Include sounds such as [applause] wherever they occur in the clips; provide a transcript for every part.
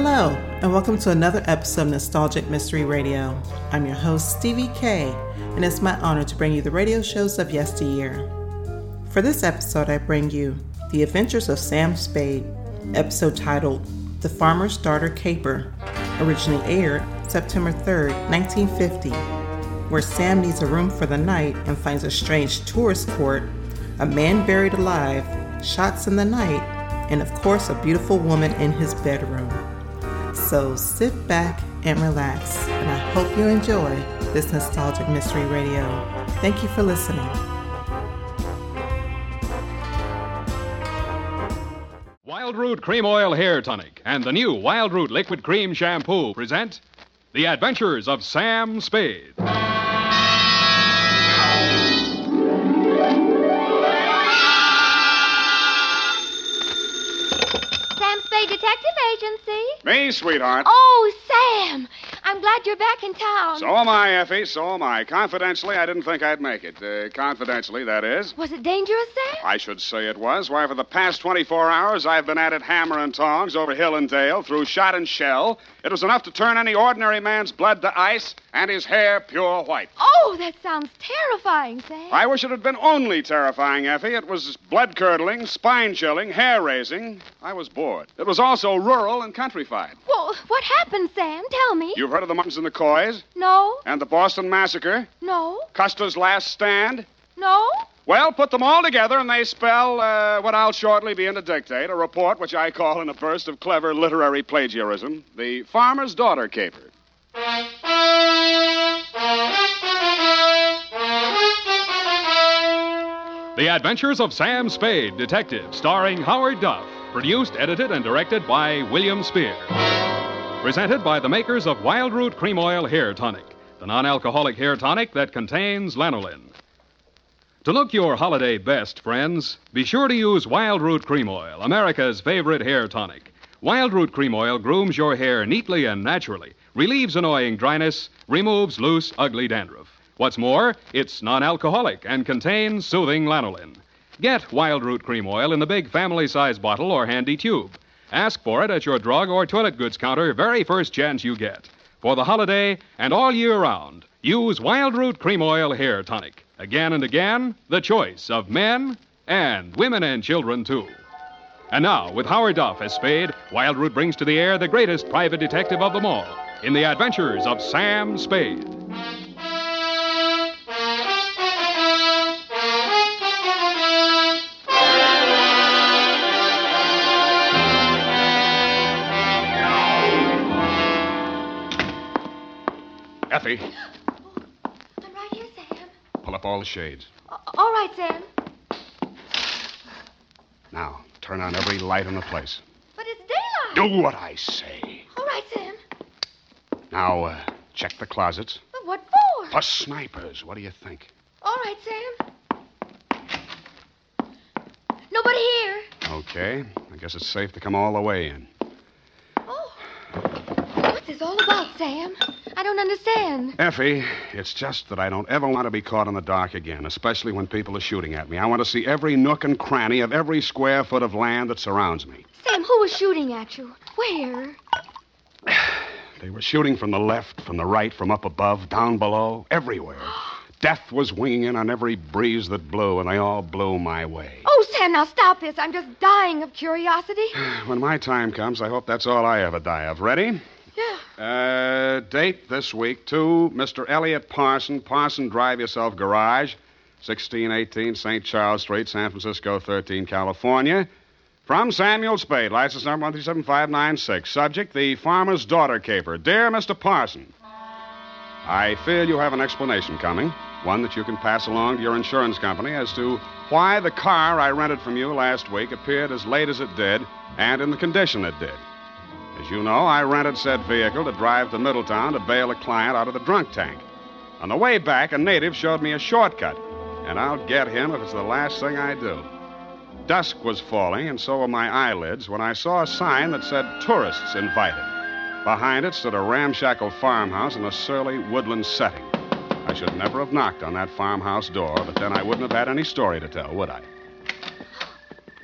Hello, and welcome to another episode of Nostalgic Mystery Radio. I'm your host, Stevie K, and it's my honor to bring you the radio shows of yesteryear. For this episode, I bring you The Adventures of Sam Spade, episode titled The Farmer's Daughter Caper, originally aired September 3rd, 1950, where Sam needs a room for the night and finds a strange tourist court, a man buried alive, shots in the night, and of course, a beautiful woman in his bedroom. So sit back and relax, and I hope you enjoy this nostalgic mystery radio. Thank you for listening. Wild Root Cream Oil Hair Tonic and the new Wild Root Liquid Cream Shampoo present The Adventures of Sam Spade. Detective Agency. Me, sweetheart. Oh, Sam! I'm glad you're back in town. So am I, Effie. So am I. Confidentially, I didn't think I'd make it. Uh, confidentially, that is. Was it dangerous, Sam? I should say it was. Why, for the past 24 hours, I've been at it hammer and tongs over hill and dale, through shot and shell. It was enough to turn any ordinary man's blood to ice and his hair pure white. Oh, that sounds terrifying, Sam. I wish it had been only terrifying, Effie. It was blood curdling, spine chilling, hair raising. I was bored. It was also rural and countrified. Well, what happened, Sam? Tell me. You've heard of the Mountains and the Coys? No, And the Boston Massacre? no, Custer's Last Stand? no. Well, put them all together, and they spell uh, what I'll shortly be in to dictate a report which I call, in a burst of clever literary plagiarism, The Farmer's Daughter Caper. The Adventures of Sam Spade, Detective, starring Howard Duff. Produced, edited, and directed by William Spier. Presented by the makers of Wild Root Cream Oil Hair Tonic, the non alcoholic hair tonic that contains lanolin. To look your holiday best, friends, be sure to use Wild Root Cream Oil, America's favorite hair tonic. Wild Root Cream Oil grooms your hair neatly and naturally, relieves annoying dryness, removes loose, ugly dandruff. What's more, it's non alcoholic and contains soothing lanolin. Get Wild Root Cream Oil in the big family size bottle or handy tube. Ask for it at your drug or toilet goods counter very first chance you get. For the holiday and all year round, use Wild Root Cream Oil Hair Tonic. Again and again, the choice of men and women and children, too. And now, with Howard Duff as Spade, Wild Root brings to the air the greatest private detective of them all in the adventures of Sam Spade. Effie, I'm right here, Sam. pull up all the shades. All right, Sam. Now, turn on every light in the place. But it's daylight. Do what I say. All right, Sam. Now, uh, check the closets. But what for? For snipers, what do you think? All right, Sam. Nobody here. Okay, I guess it's safe to come all the way in. Oh. What's this all about, Sam? I don't understand. Effie, it's just that I don't ever want to be caught in the dark again, especially when people are shooting at me. I want to see every nook and cranny of every square foot of land that surrounds me. Sam, who was shooting at you? Where? They were shooting from the left, from the right, from up above, down below, everywhere. [gasps] Death was winging in on every breeze that blew, and they all blew my way. Oh, Sam, now stop this. I'm just dying of curiosity. [sighs] When my time comes, I hope that's all I ever die of. Ready? Yeah. Uh, date this week to Mr. Elliot Parson, Parson Drive Yourself Garage, 1618 St. Charles Street, San Francisco 13, California. From Samuel Spade, license number 137596. Subject, the farmer's daughter caper. Dear Mr. Parson, I fear you have an explanation coming, one that you can pass along to your insurance company as to why the car I rented from you last week appeared as late as it did and in the condition it did. As you know, I rented said vehicle to drive to Middletown to bail a client out of the drunk tank. On the way back, a native showed me a shortcut, and I'll get him if it's the last thing I do. Dusk was falling, and so were my eyelids, when I saw a sign that said Tourists Invited. Behind it stood a ramshackle farmhouse in a surly woodland setting. I should never have knocked on that farmhouse door, but then I wouldn't have had any story to tell, would I?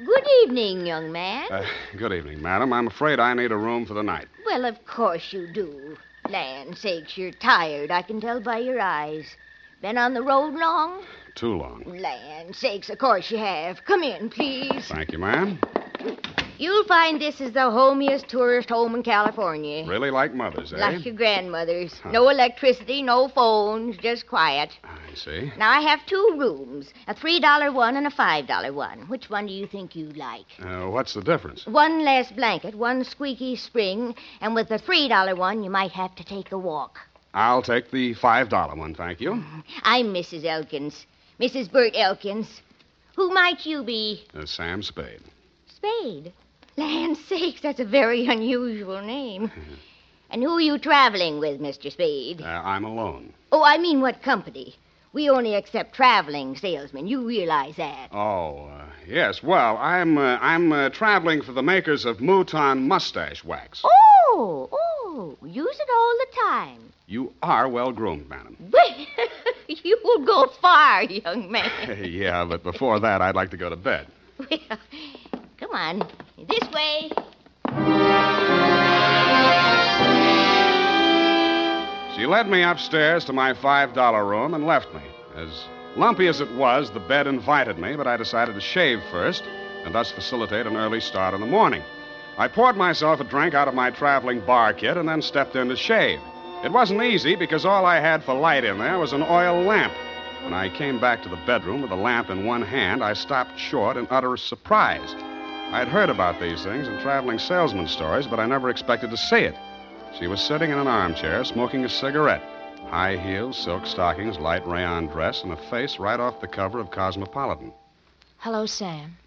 Good evening, young man. Uh, good evening, madam. I'm afraid I need a room for the night. Well, of course you do. Land sakes, you're tired. I can tell by your eyes. Been on the road long? Too long. Land sakes, of course you have. Come in, please. Thank you, ma'am. You'll find this is the homiest tourist home in California. Really like mother's, eh? Like your grandmother's. No electricity, no phones, just quiet. I see. Now, I have two rooms a $3 one and a $5 one. Which one do you think you'd like? Uh, what's the difference? One less blanket, one squeaky spring, and with the $3 one, you might have to take a walk. I'll take the $5 one, thank you. I'm Mrs. Elkins. Mrs. Bert Elkins. Who might you be? Uh, Sam Spade. Spade. Land [laughs] sakes, that's a very unusual name. [laughs] and who are you traveling with, Mr. Spade? Uh, I'm alone. Oh, I mean what company? We only accept traveling salesmen. You realize that. Oh, uh, yes. Well, I'm uh, I'm uh, traveling for the makers of Mouton mustache wax. Oh, oh, use it all the time. You are well groomed, madam. [laughs] [laughs] you will go far, young man. [laughs] yeah, but before that, I'd like to go to bed. Well, come on. This way. She led me upstairs to my $5 room and left me. As lumpy as it was, the bed invited me, but I decided to shave first and thus facilitate an early start in the morning. I poured myself a drink out of my traveling bar kit and then stepped in to shave. It wasn't easy because all I had for light in there was an oil lamp. When I came back to the bedroom with the lamp in one hand, I stopped short in utter surprise. I'd heard about these things in traveling salesman stories, but I never expected to see it. She was sitting in an armchair, smoking a cigarette. High heels, silk stockings, light rayon dress, and a face right off the cover of Cosmopolitan. Hello, Sam.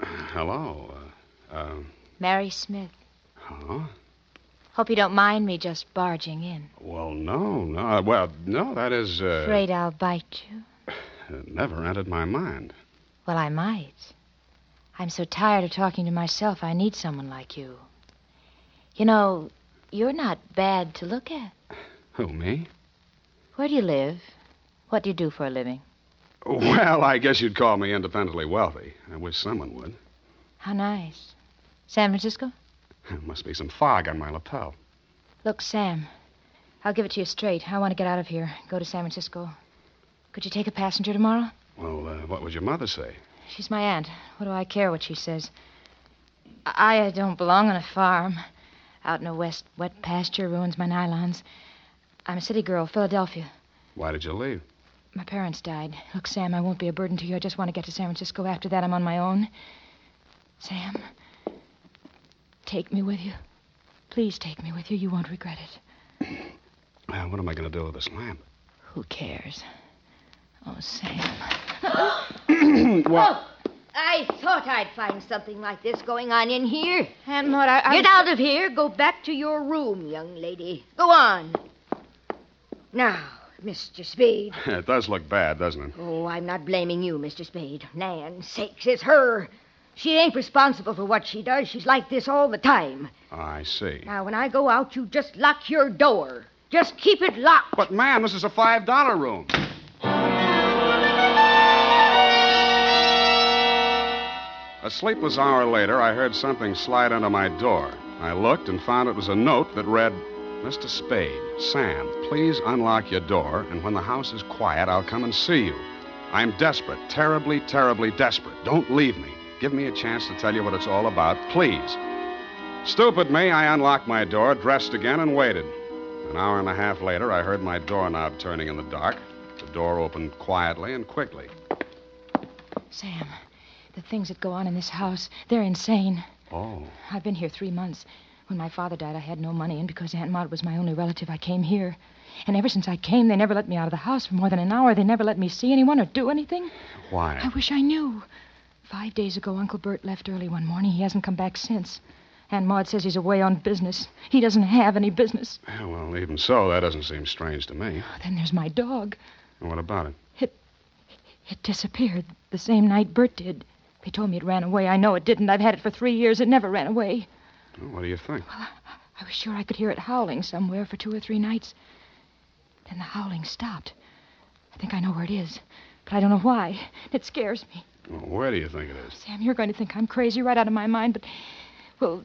Hello. Uh, uh, Mary Smith. huh? Hope you don't mind me just barging in. Well, no, no. uh, Well, no, that is. Uh, Afraid I'll bite you? [sighs] It never entered my mind. Well, I might. I'm so tired of talking to myself, I need someone like you. You know, you're not bad to look at. Who, me? Where do you live? What do you do for a living? Well, I guess you'd call me independently wealthy. I wish someone would. How nice. San Francisco? There must be some fog on my lapel. Look, Sam, I'll give it to you straight. I want to get out of here, go to San Francisco. Could you take a passenger tomorrow? Well, uh, what would your mother say? She's my aunt. What do I care what she says? I, I don't belong on a farm. Out in a west wet pasture ruins my nylons. I'm a city girl, Philadelphia. Why did you leave? My parents died. Look, Sam, I won't be a burden to you. I just want to get to San Francisco. After that, I'm on my own. Sam, take me with you. Please take me with you. You won't regret it. Well, [clears throat] uh, what am I going to do with this lamp? Who cares? Oh, Sam. [clears throat] Oh, I thought I'd find something like this going on in here. And what I. I Get out of here. Go back to your room, young lady. Go on. Now, Mr. Spade. [laughs] it does look bad, doesn't it? Oh, I'm not blaming you, Mr. Spade. Nan sakes, it's her. She ain't responsible for what she does. She's like this all the time. I see. Now, when I go out, you just lock your door. Just keep it locked. But, ma'am, this is a $5 room. A sleepless hour later, I heard something slide under my door. I looked and found it was a note that read Mr. Spade, Sam, please unlock your door, and when the house is quiet, I'll come and see you. I'm desperate, terribly, terribly desperate. Don't leave me. Give me a chance to tell you what it's all about, please. Stupid me, I unlocked my door, dressed again, and waited. An hour and a half later, I heard my doorknob turning in the dark. The door opened quietly and quickly. Sam, the things that go on in this house, they're insane. Oh. I've been here three months. When my father died, I had no money, and because Aunt Maud was my only relative, I came here. And ever since I came, they never let me out of the house for more than an hour. They never let me see anyone or do anything. Why? I wish I knew. Five days ago, Uncle Bert left early one morning. He hasn't come back since. Aunt Maud says he's away on business. He doesn't have any business. Yeah, well, even so, that doesn't seem strange to me. Oh, then there's my dog. And what about it? It it disappeared the same night Bert did. They told me it ran away. I know it didn't. I've had it for three years. It never ran away. Well, what do you think? Well, I was sure I could hear it howling somewhere for two or three nights. Then the howling stopped. I think I know where it is, but I don't know why. It scares me. Well, where do you think it is? Sam, you're going to think I'm crazy right out of my mind, but, well,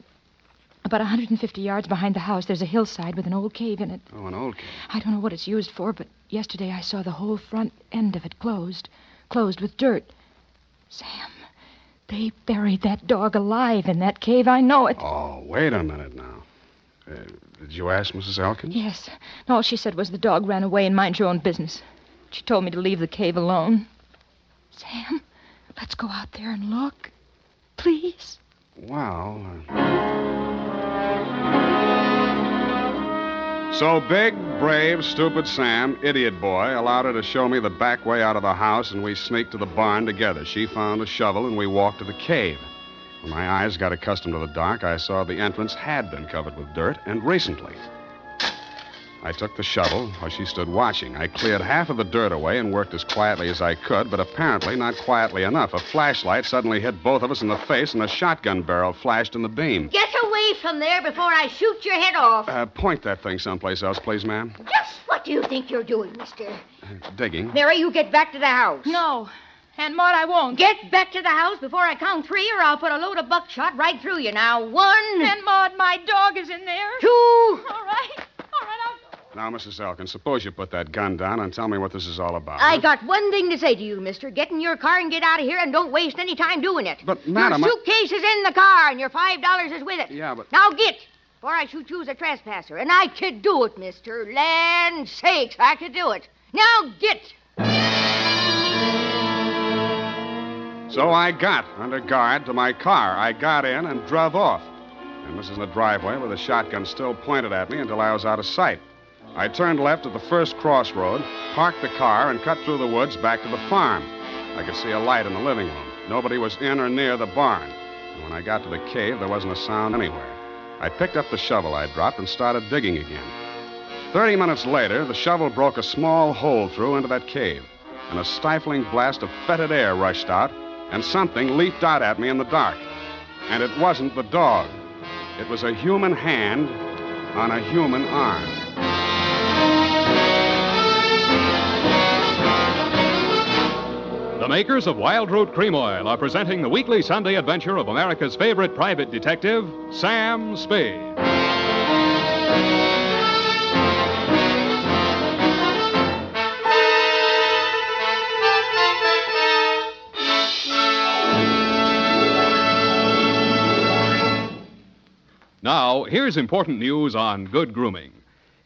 about 150 yards behind the house, there's a hillside with an old cave in it. Oh, an old cave. I don't know what it's used for, but yesterday I saw the whole front end of it closed. Closed with dirt. Sam, they buried that dog alive in that cave. I know it. Oh, wait a minute now. Uh, did you ask Mrs. Elkin? Yes. And all she said was the dog ran away and mind your own business. She told me to leave the cave alone. Sam, let's go out there and look. Please. Well. Uh... So big, brave, stupid Sam, idiot boy, allowed her to show me the back way out of the house, and we sneaked to the barn together. She found a shovel, and we walked to the cave. When my eyes got accustomed to the dark, I saw the entrance had been covered with dirt, and recently. I took the shovel while she stood watching. I cleared half of the dirt away and worked as quietly as I could, but apparently not quietly enough. A flashlight suddenly hit both of us in the face, and a shotgun barrel flashed in the beam. Get away from there before I shoot your head off. Uh, point that thing someplace else, please, ma'am. Just what do you think you're doing, mister? Uh, digging. Mary, you get back to the house. No. And Maud, I won't. Get back to the house before I count three, or I'll put a load of buckshot right through you. Now, one. Aunt Maud, my dog is in there. Two. All right. All right, I'll Now, Mrs. Elkin, suppose you put that gun down and tell me what this is all about. I got one thing to say to you, mister. Get in your car and get out of here, and don't waste any time doing it. But, madam, Your suitcase is in the car, and your five dollars is with it. Yeah, but- Now get, before I shoot you as a trespasser. And I could do it, mister. Land sakes, I could do it. Now get. So I got under guard to my car. I got in and drove off. And was in the driveway with the shotgun still pointed at me until I was out of sight. I turned left at the first crossroad, parked the car, and cut through the woods back to the farm. I could see a light in the living room. Nobody was in or near the barn. And when I got to the cave, there wasn't a sound anywhere. I picked up the shovel I'd dropped and started digging again. Thirty minutes later, the shovel broke a small hole through into that cave, and a stifling blast of fetid air rushed out, and something leaped out at me in the dark. And it wasn't the dog. It was a human hand on a human arm. The makers of Wild Root Cream Oil are presenting the weekly Sunday adventure of America's favorite private detective, Sam Spade. Now, here's important news on good grooming.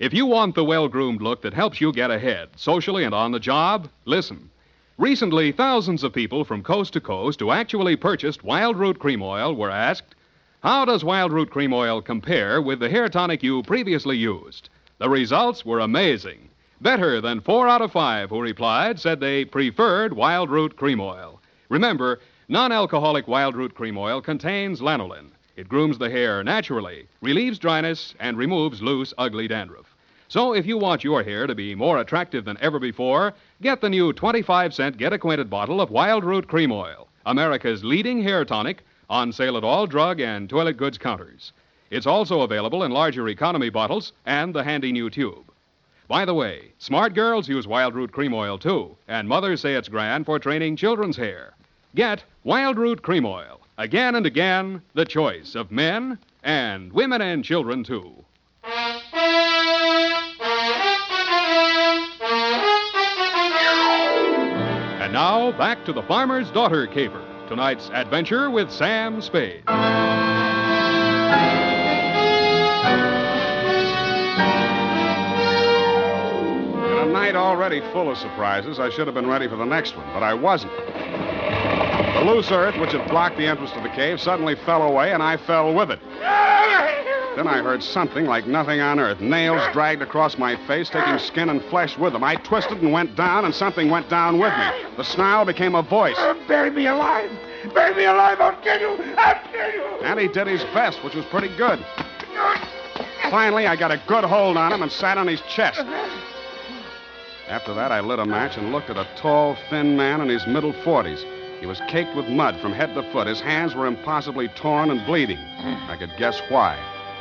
If you want the well groomed look that helps you get ahead, socially and on the job, listen. Recently, thousands of people from coast to coast who actually purchased Wild Root Cream Oil were asked, How does Wild Root Cream Oil compare with the hair tonic you previously used? The results were amazing. Better than four out of five who replied said they preferred Wild Root Cream Oil. Remember, non alcoholic Wild Root Cream Oil contains lanolin. It grooms the hair naturally, relieves dryness, and removes loose, ugly dandruff. So if you want your hair to be more attractive than ever before, get the new 25 cent Get Acquainted bottle of Wild Root Cream Oil, America's leading hair tonic, on sale at all drug and toilet goods counters. It's also available in larger economy bottles and the handy new tube. By the way, smart girls use Wild Root Cream Oil too, and mothers say it's grand for training children's hair. Get Wild Root Cream Oil. Again and again, the choice of men and women and children too. Now, back to the farmer's daughter caper. Tonight's adventure with Sam Spade. In a night already full of surprises, I should have been ready for the next one, but I wasn't. The loose earth, which had blocked the entrance to the cave, suddenly fell away, and I fell with it. Then I heard something like nothing on earth. Nails dragged across my face, taking skin and flesh with them. I twisted and went down, and something went down with me. The snarl became a voice. Uh, bury me alive! Bury me alive! I'll kill you! I'll kill you! And he did his best, which was pretty good. Finally, I got a good hold on him and sat on his chest. After that, I lit a match and looked at a tall, thin man in his middle 40s. He was caked with mud from head to foot. His hands were impossibly torn and bleeding. I could guess why.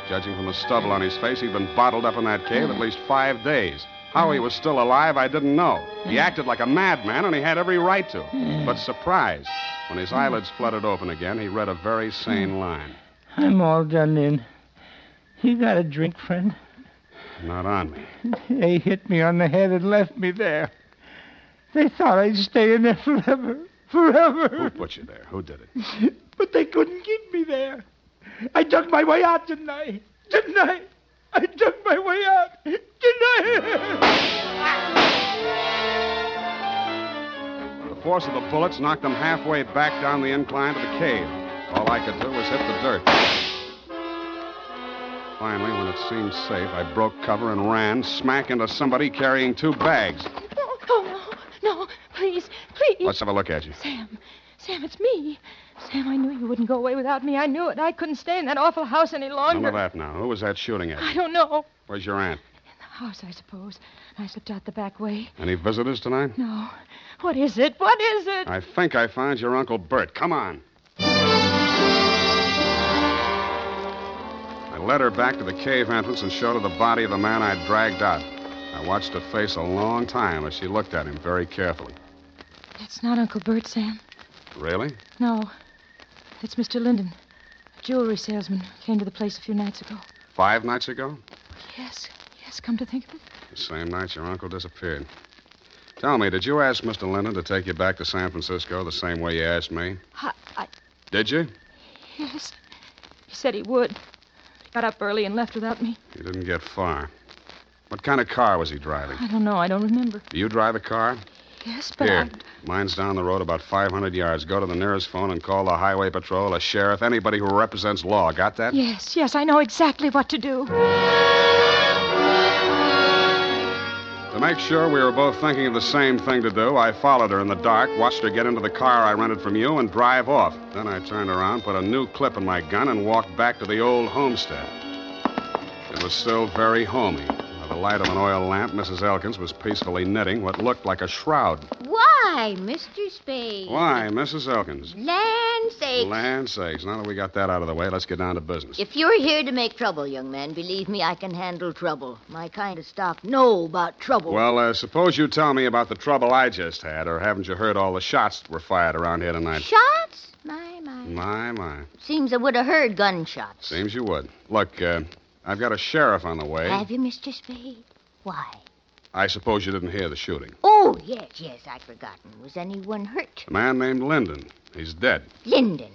Judging from the stubble on his face, he'd been bottled up in that cave at least five days. How he was still alive, I didn't know. He acted like a madman, and he had every right to. But surprise, when his eyelids fluttered open again, he read a very sane line. I'm all done in. You got a drink, friend? Not on me. They hit me on the head and left me there. They thought I'd stay in there forever. Forever. Who put you there? Who did it? But they couldn't keep me there. I dug my way out, didn't I? Didn't I? I dug my way out, didn't I? The force of the bullets knocked them halfway back down the incline to the cave. All I could do was hit the dirt. Finally, when it seemed safe, I broke cover and ran smack into somebody carrying two bags. Oh, no, no, please, please. Let's have a look at you. Sam, Sam, it's me. Sam, I knew you wouldn't go away without me. I knew it. I couldn't stay in that awful house any None longer. of that now. Who was that shooting at I don't know. Where's your aunt? In the house, I suppose. I slipped out the back way. Any visitors tonight? No. What is it? What is it? I think I found your Uncle Bert. Come on. I led her back to the cave entrance and showed her the body of the man I'd dragged out. I watched her face a long time as she looked at him very carefully. It's not Uncle Bert, Sam. Really? No. It's Mr. Linden, a jewelry salesman came to the place a few nights ago. Five nights ago? Yes, yes, come to think of it. The same night your uncle disappeared. Tell me, did you ask Mr. Linden to take you back to San Francisco the same way you asked me? I, I, Did you? yes. He said he would. He got up early and left without me. He didn't get far. What kind of car was he driving? I don't know. I don't remember. Do you drive a car? Yes, but Here. I... Mine's down the road about 500 yards. Go to the nearest phone and call the highway patrol, a sheriff, anybody who represents law. Got that? Yes, yes, I know exactly what to do. To make sure we were both thinking of the same thing to do, I followed her in the dark, watched her get into the car I rented from you, and drive off. Then I turned around, put a new clip in my gun, and walked back to the old homestead. It was still very homey. By the light of an oil lamp, Mrs. Elkins was peacefully knitting what looked like a shroud. Why, Mr. Spade? Why, Mrs. Elkins? Land sakes. Land sakes. Now that we got that out of the way, let's get down to business. If you're here to make trouble, young man, believe me, I can handle trouble. My kind of stock know about trouble. Well, uh, suppose you tell me about the trouble I just had, or haven't you heard all the shots that were fired around here tonight? Shots? My, my. My, my. Seems I would have heard gunshots. Seems you would. Look, uh, I've got a sheriff on the way. Have you, Mr. Spade? Why? I suppose you didn't hear the shooting. Oh, yes, yes, I'd forgotten. Was anyone hurt? A man named Linden. He's dead. Linden.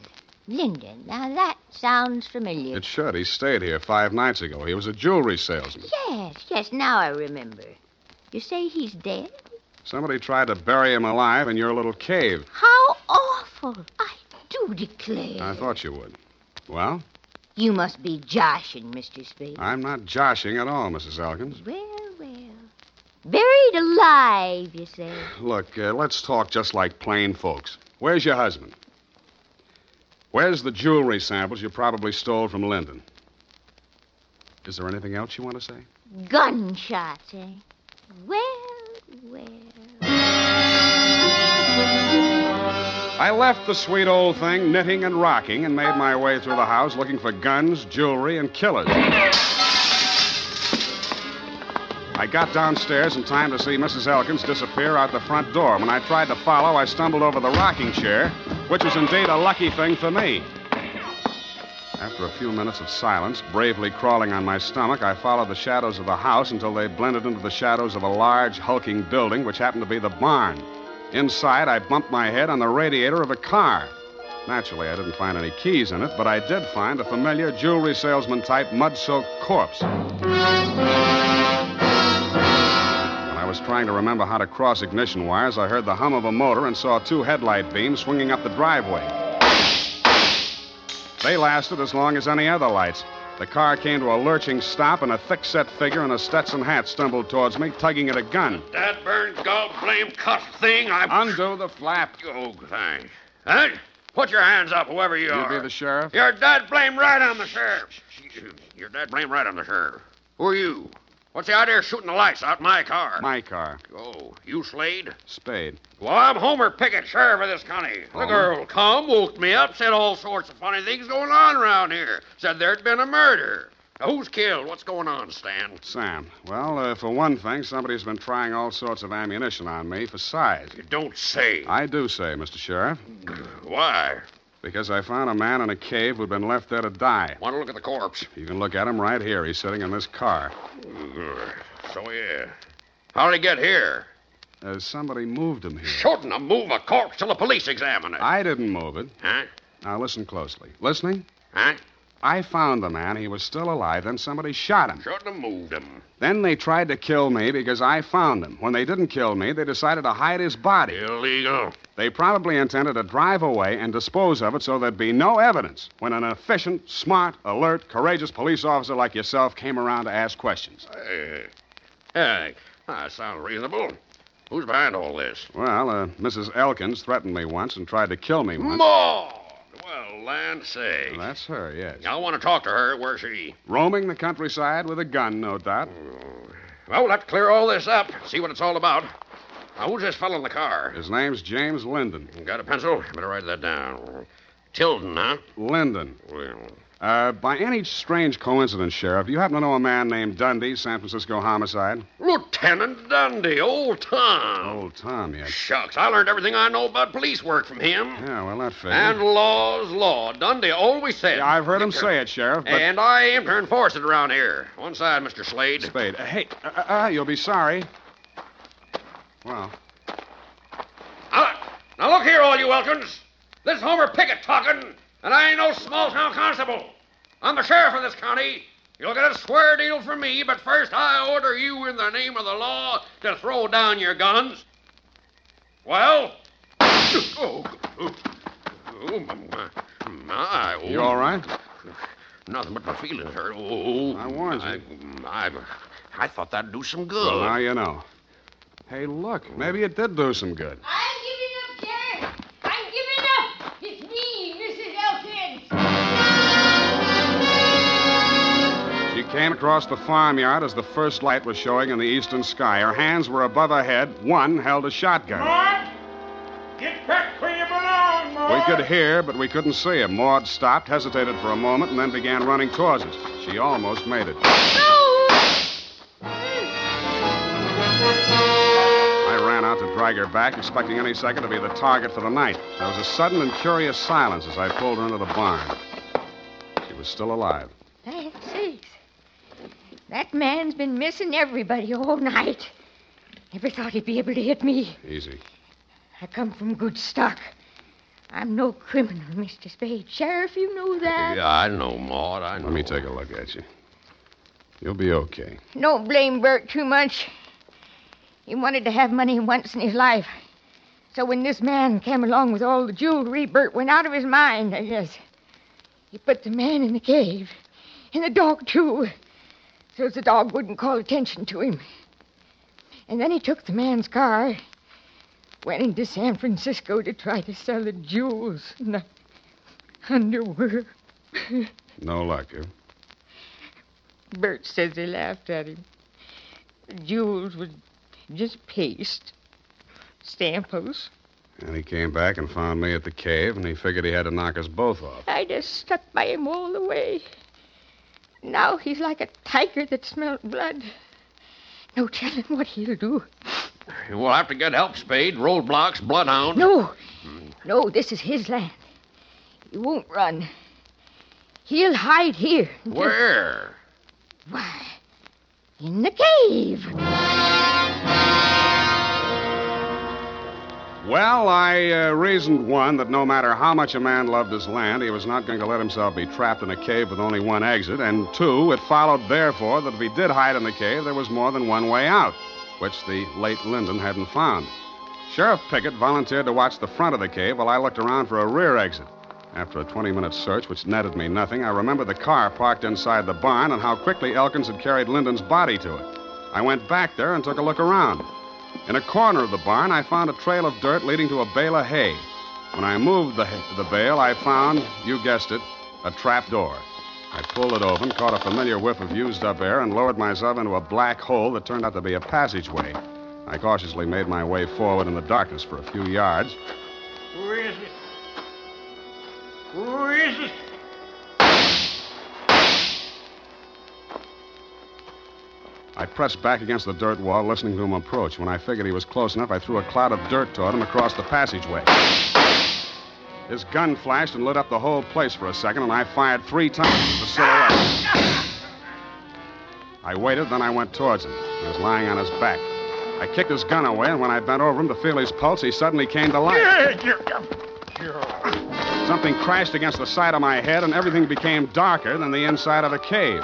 Linden. Now that sounds familiar. It should. He stayed here five nights ago. He was a jewelry salesman. Yes, yes, now I remember. You say he's dead? Somebody tried to bury him alive in your little cave. How awful. I do declare. I thought you would. Well, You must be joshing, Mr. Spade. I'm not joshing at all, Mrs. Elkins. Well, well. Buried alive, you say? Look, uh, let's talk just like plain folks. Where's your husband? Where's the jewelry samples you probably stole from Linden? Is there anything else you want to say? Gunshots, eh? Well, well. Left the sweet old thing knitting and rocking and made my way through the house looking for guns, jewelry, and killers. I got downstairs in time to see Mrs. Elkins disappear out the front door. When I tried to follow, I stumbled over the rocking chair, which was indeed a lucky thing for me. After a few minutes of silence, bravely crawling on my stomach, I followed the shadows of the house until they blended into the shadows of a large, hulking building, which happened to be the barn. Inside, I bumped my head on the radiator of a car. Naturally, I didn't find any keys in it, but I did find a familiar jewelry salesman type mud soaked corpse. When I was trying to remember how to cross ignition wires, I heard the hum of a motor and saw two headlight beams swinging up the driveway. They lasted as long as any other lights. The car came to a lurching stop, and a thick set figure in a Stetson hat stumbled towards me, tugging at a gun. That burned gall blame cuss thing. I. Undo the flap. Oh, thanks. Huh? Put your hands up, whoever you You are. You be the sheriff? You're dead blame right on the sheriff. You're dead blame right on the sheriff. Who are you? What's the idea of shooting the lights out my car? My car. Oh, you Slade? Spade. Well, I'm Homer Pickett, sheriff of this county. The girl come, woke me up, said all sorts of funny things going on around here. Said there'd been a murder. Now, Who's killed? What's going on, Stan? Sam. Well, uh, for one thing, somebody's been trying all sorts of ammunition on me for size. You don't say. I do say, Mr. Sheriff, Why? Because I found a man in a cave who'd been left there to die. Want to look at the corpse? You can look at him right here. He's sitting in this car. So, yeah. How'd he get here? Uh, somebody moved him here. Shouldn't have moved a corpse till the police examine it. I didn't move it. Huh? Now listen closely. Listening? Huh? I found the man. He was still alive. Then somebody shot him. Shouldn't have moved him. Then they tried to kill me because I found him. When they didn't kill me, they decided to hide his body. Illegal. They probably intended to drive away and dispose of it so there'd be no evidence when an efficient, smart, alert, courageous police officer like yourself came around to ask questions. Hey. Hey. That sounds reasonable. Who's behind all this? Well, uh, Mrs. Elkins threatened me once and tried to kill me once. Maud! Land sakes. That's her, yes. I want to talk to her. Where's she? Roaming the countryside with a gun, no doubt. Well, we'll have to clear all this up, see what it's all about. Now, who's this fellow in the car? His name's James Linden. Got a pencil? Better write that down. Tilden, huh? Linden. Well, Uh, by any strange coincidence, Sheriff, you happen to know a man named Dundee, San Francisco homicide? Lieutenant Dundee, old Tom. Old Tom, yes. Shucks, I learned everything I know about police work from him. Yeah, well, that figures. And law's law. Dundee always said. Yeah, I've heard him say it, Sheriff, but... And I aim to enforce it around here. One side, Mr. Slade. Spade. Uh, hey, uh, uh, uh, you'll be sorry. Well, Now, now look here, all you Elkins. This is Homer Pickett talking, and I ain't no small town constable. I'm the sheriff of this county. You'll get a square deal from me, but first I order you in the name of the law to throw down your guns. Well? Oh, [coughs] oh, oh my, my, oh. you all right? Nothing but my feelings hurt. Oh, I warned you. I, I, I thought that'd do some good. Well, now you know. Hey, look, maybe it did do some good. I'm came across the farmyard as the first light was showing in the eastern sky. Her hands were above her head. One held a shotgun. Maud! Get back where you belong, Maud! We could hear, but we couldn't see him. Maud stopped, hesitated for a moment, and then began running towards us. She almost made it. I ran out to drag her back, expecting any second to be the target for the night. There was a sudden and curious silence as I pulled her into the barn. She was still alive. Land sakes. That man's been missing everybody all night. Never thought he'd be able to hit me. Easy. I come from good stock. I'm no criminal, Mr. Spade. Sheriff, you know that. Yeah, I know, Maud. I know. Let me take a look at you. You'll be okay. Don't blame Bert too much. He wanted to have money once in his life. So when this man came along with all the jewelry, Bert went out of his mind, I guess. He put the man in the cave. And the dog, too. So the dog wouldn't call attention to him. And then he took the man's car, went into San Francisco to try to sell the jewels and the underwear. No luck, huh? Bert says they laughed at him. The jewels was just paste, samples. And he came back and found me at the cave, and he figured he had to knock us both off. I just stuck by him all the way. Now he's like a tiger that smelt blood. No telling what he'll do. We'll have to get help, Spade. Roadblocks, bloodhound. No, hmm. no, this is his land. He won't run. He'll hide here. until- Where? Why, in the cave. Well, I uh, reasoned, one, that no matter how much a man loved his land, he was not going to let himself be trapped in a cave with only one exit. And two, it followed, therefore, that if he did hide in the cave, there was more than one way out, which the late Linden hadn't found. Sheriff Pickett volunteered to watch the front of the cave while I looked around for a rear exit. After a 20 minute search, which netted me nothing, I remembered the car parked inside the barn and how quickly Elkins had carried Linden's body to it. I went back there and took a look around. In a corner of the barn, I found a trail of dirt leading to a bale of hay. When I moved the, the bale, I found, you guessed it, a trap door. I pulled it open, caught a familiar whiff of used up air, and lowered myself into a black hole that turned out to be a passageway. I cautiously made my way forward in the darkness for a few yards. Who is it? Who is it? I pressed back against the dirt wall, listening to him approach. When I figured he was close enough, I threw a cloud of dirt toward him across the passageway. His gun flashed and lit up the whole place for a second, and I fired three times at the silhouette. I waited, then I went towards him. He was lying on his back. I kicked his gun away, and when I bent over him to feel his pulse, he suddenly came to life. Something crashed against the side of my head, and everything became darker than the inside of a cave.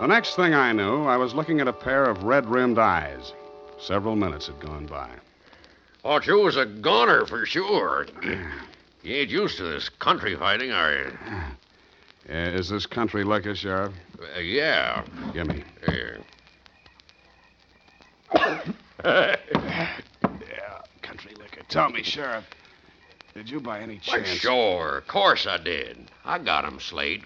The next thing I knew, I was looking at a pair of red rimmed eyes. Several minutes had gone by. Thought you was a goner for sure. [clears throat] You ain't used to this country fighting, are you? Uh, [clears throat] is this country liquor, Sheriff? Uh, yeah. Give me. Here. Yeah, country liquor. Tell me, Sheriff, did you by any Why, sure. Of course I did. I got him, Slade.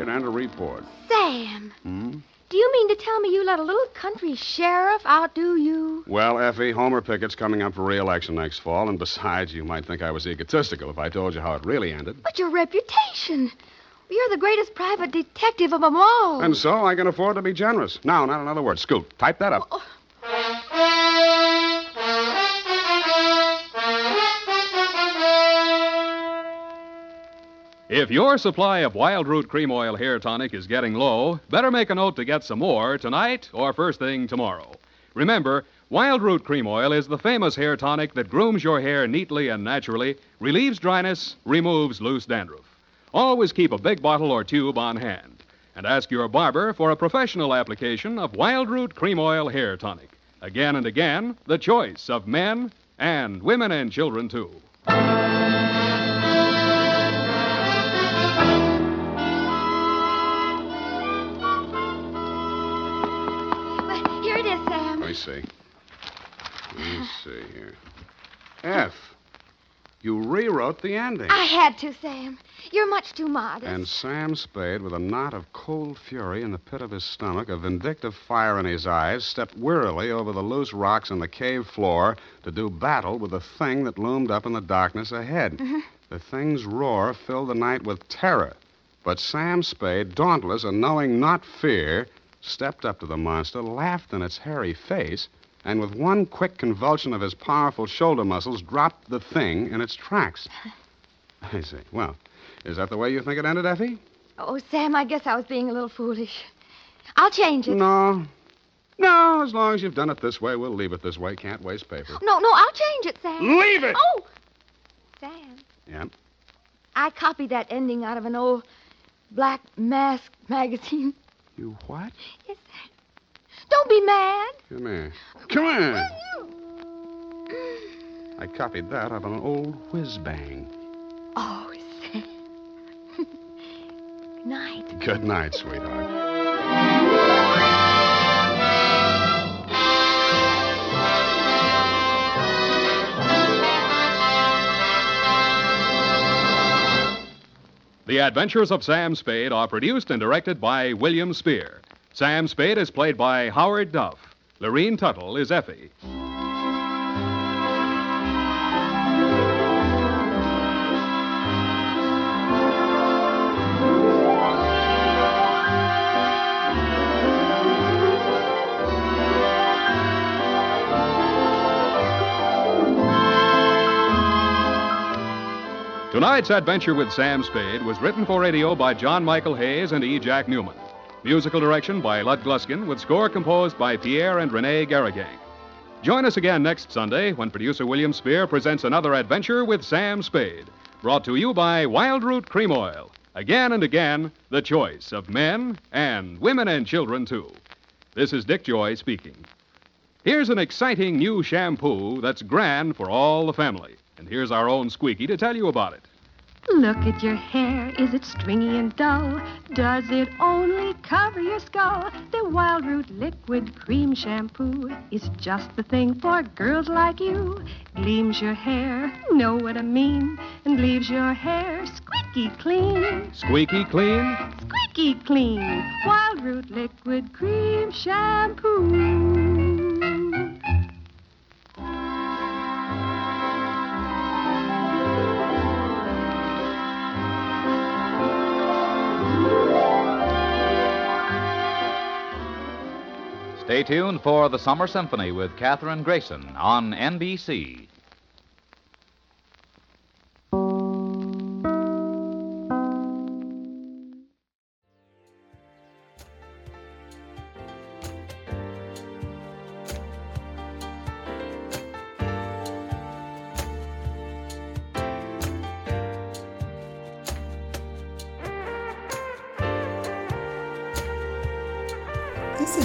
And a report. Sam, Hmm? do you mean to tell me you let a little country sheriff outdo you? Well, Effie, Homer Pickett's coming up for re-election next fall, and besides, you might think I was egotistical if I told you how it really ended. But your reputation. You're the greatest private detective of them all. And so I can afford to be generous. Now, not another word. Scoot, type that up. If your supply of Wild Root Cream Oil Hair Tonic is getting low, better make a note to get some more tonight or first thing tomorrow. Remember, Wild Root Cream Oil is the famous hair tonic that grooms your hair neatly and naturally, relieves dryness, removes loose dandruff. Always keep a big bottle or tube on hand. And ask your barber for a professional application of Wild Root Cream Oil Hair Tonic. Again and again, the choice of men and women and children, too. See. Let me see here. F. You rewrote the ending. I had to, Sam. You're much too modest. And Sam Spade, with a knot of cold fury in the pit of his stomach, a vindictive fire in his eyes, stepped wearily over the loose rocks on the cave floor to do battle with the thing that loomed up in the darkness ahead. Mm-hmm. The thing's roar filled the night with terror. But Sam Spade, dauntless and knowing not fear, stepped up to the monster, laughed in its hairy face, and with one quick convulsion of his powerful shoulder muscles, dropped the thing in its tracks. [laughs] I see. Well, is that the way you think it ended, Effie? Oh, Sam, I guess I was being a little foolish. I'll change it. No. No, as long as you've done it this way, we'll leave it this way. Can't waste paper. No, no, I'll change it, Sam. Leave it! Oh! Sam, Yeah. I copied that ending out of an old Black Mask magazine. You what? Yes. Don't be mad. Come here. Come here. I copied that out of an old whiz bang. Oh, Sam. [laughs] Good night. Good night, sweetheart. The Adventures of Sam Spade are produced and directed by William Spier. Sam Spade is played by Howard Duff. Lurene Tuttle is Effie. Tonight's adventure with Sam Spade was written for radio by John Michael Hayes and E. Jack Neuman. Musical direction by Lud Gluskin, with score composed by Pierre and Renee Garriguenc. Join us again next Sunday when producer William Spier presents another adventure with Sam Spade, brought to you by Wild Root Cream Oil. Again and again, the choice of men and women and children, too. This is Dick Joy speaking. Here's an exciting new shampoo that's grand for all the family. And here's our own Squeaky to tell you about it. Look at your hair. Is it stringy and dull? Does it only cover your skull? The Wild Root Liquid Cream Shampoo is just the thing for girls like you. Gleams your hair, know what I mean, and leaves your hair squeaky clean. Squeaky clean? Squeaky clean. Wild Root Liquid Cream Shampoo. Stay tuned for the Summer Symphony with Katherine Grayson on NBC.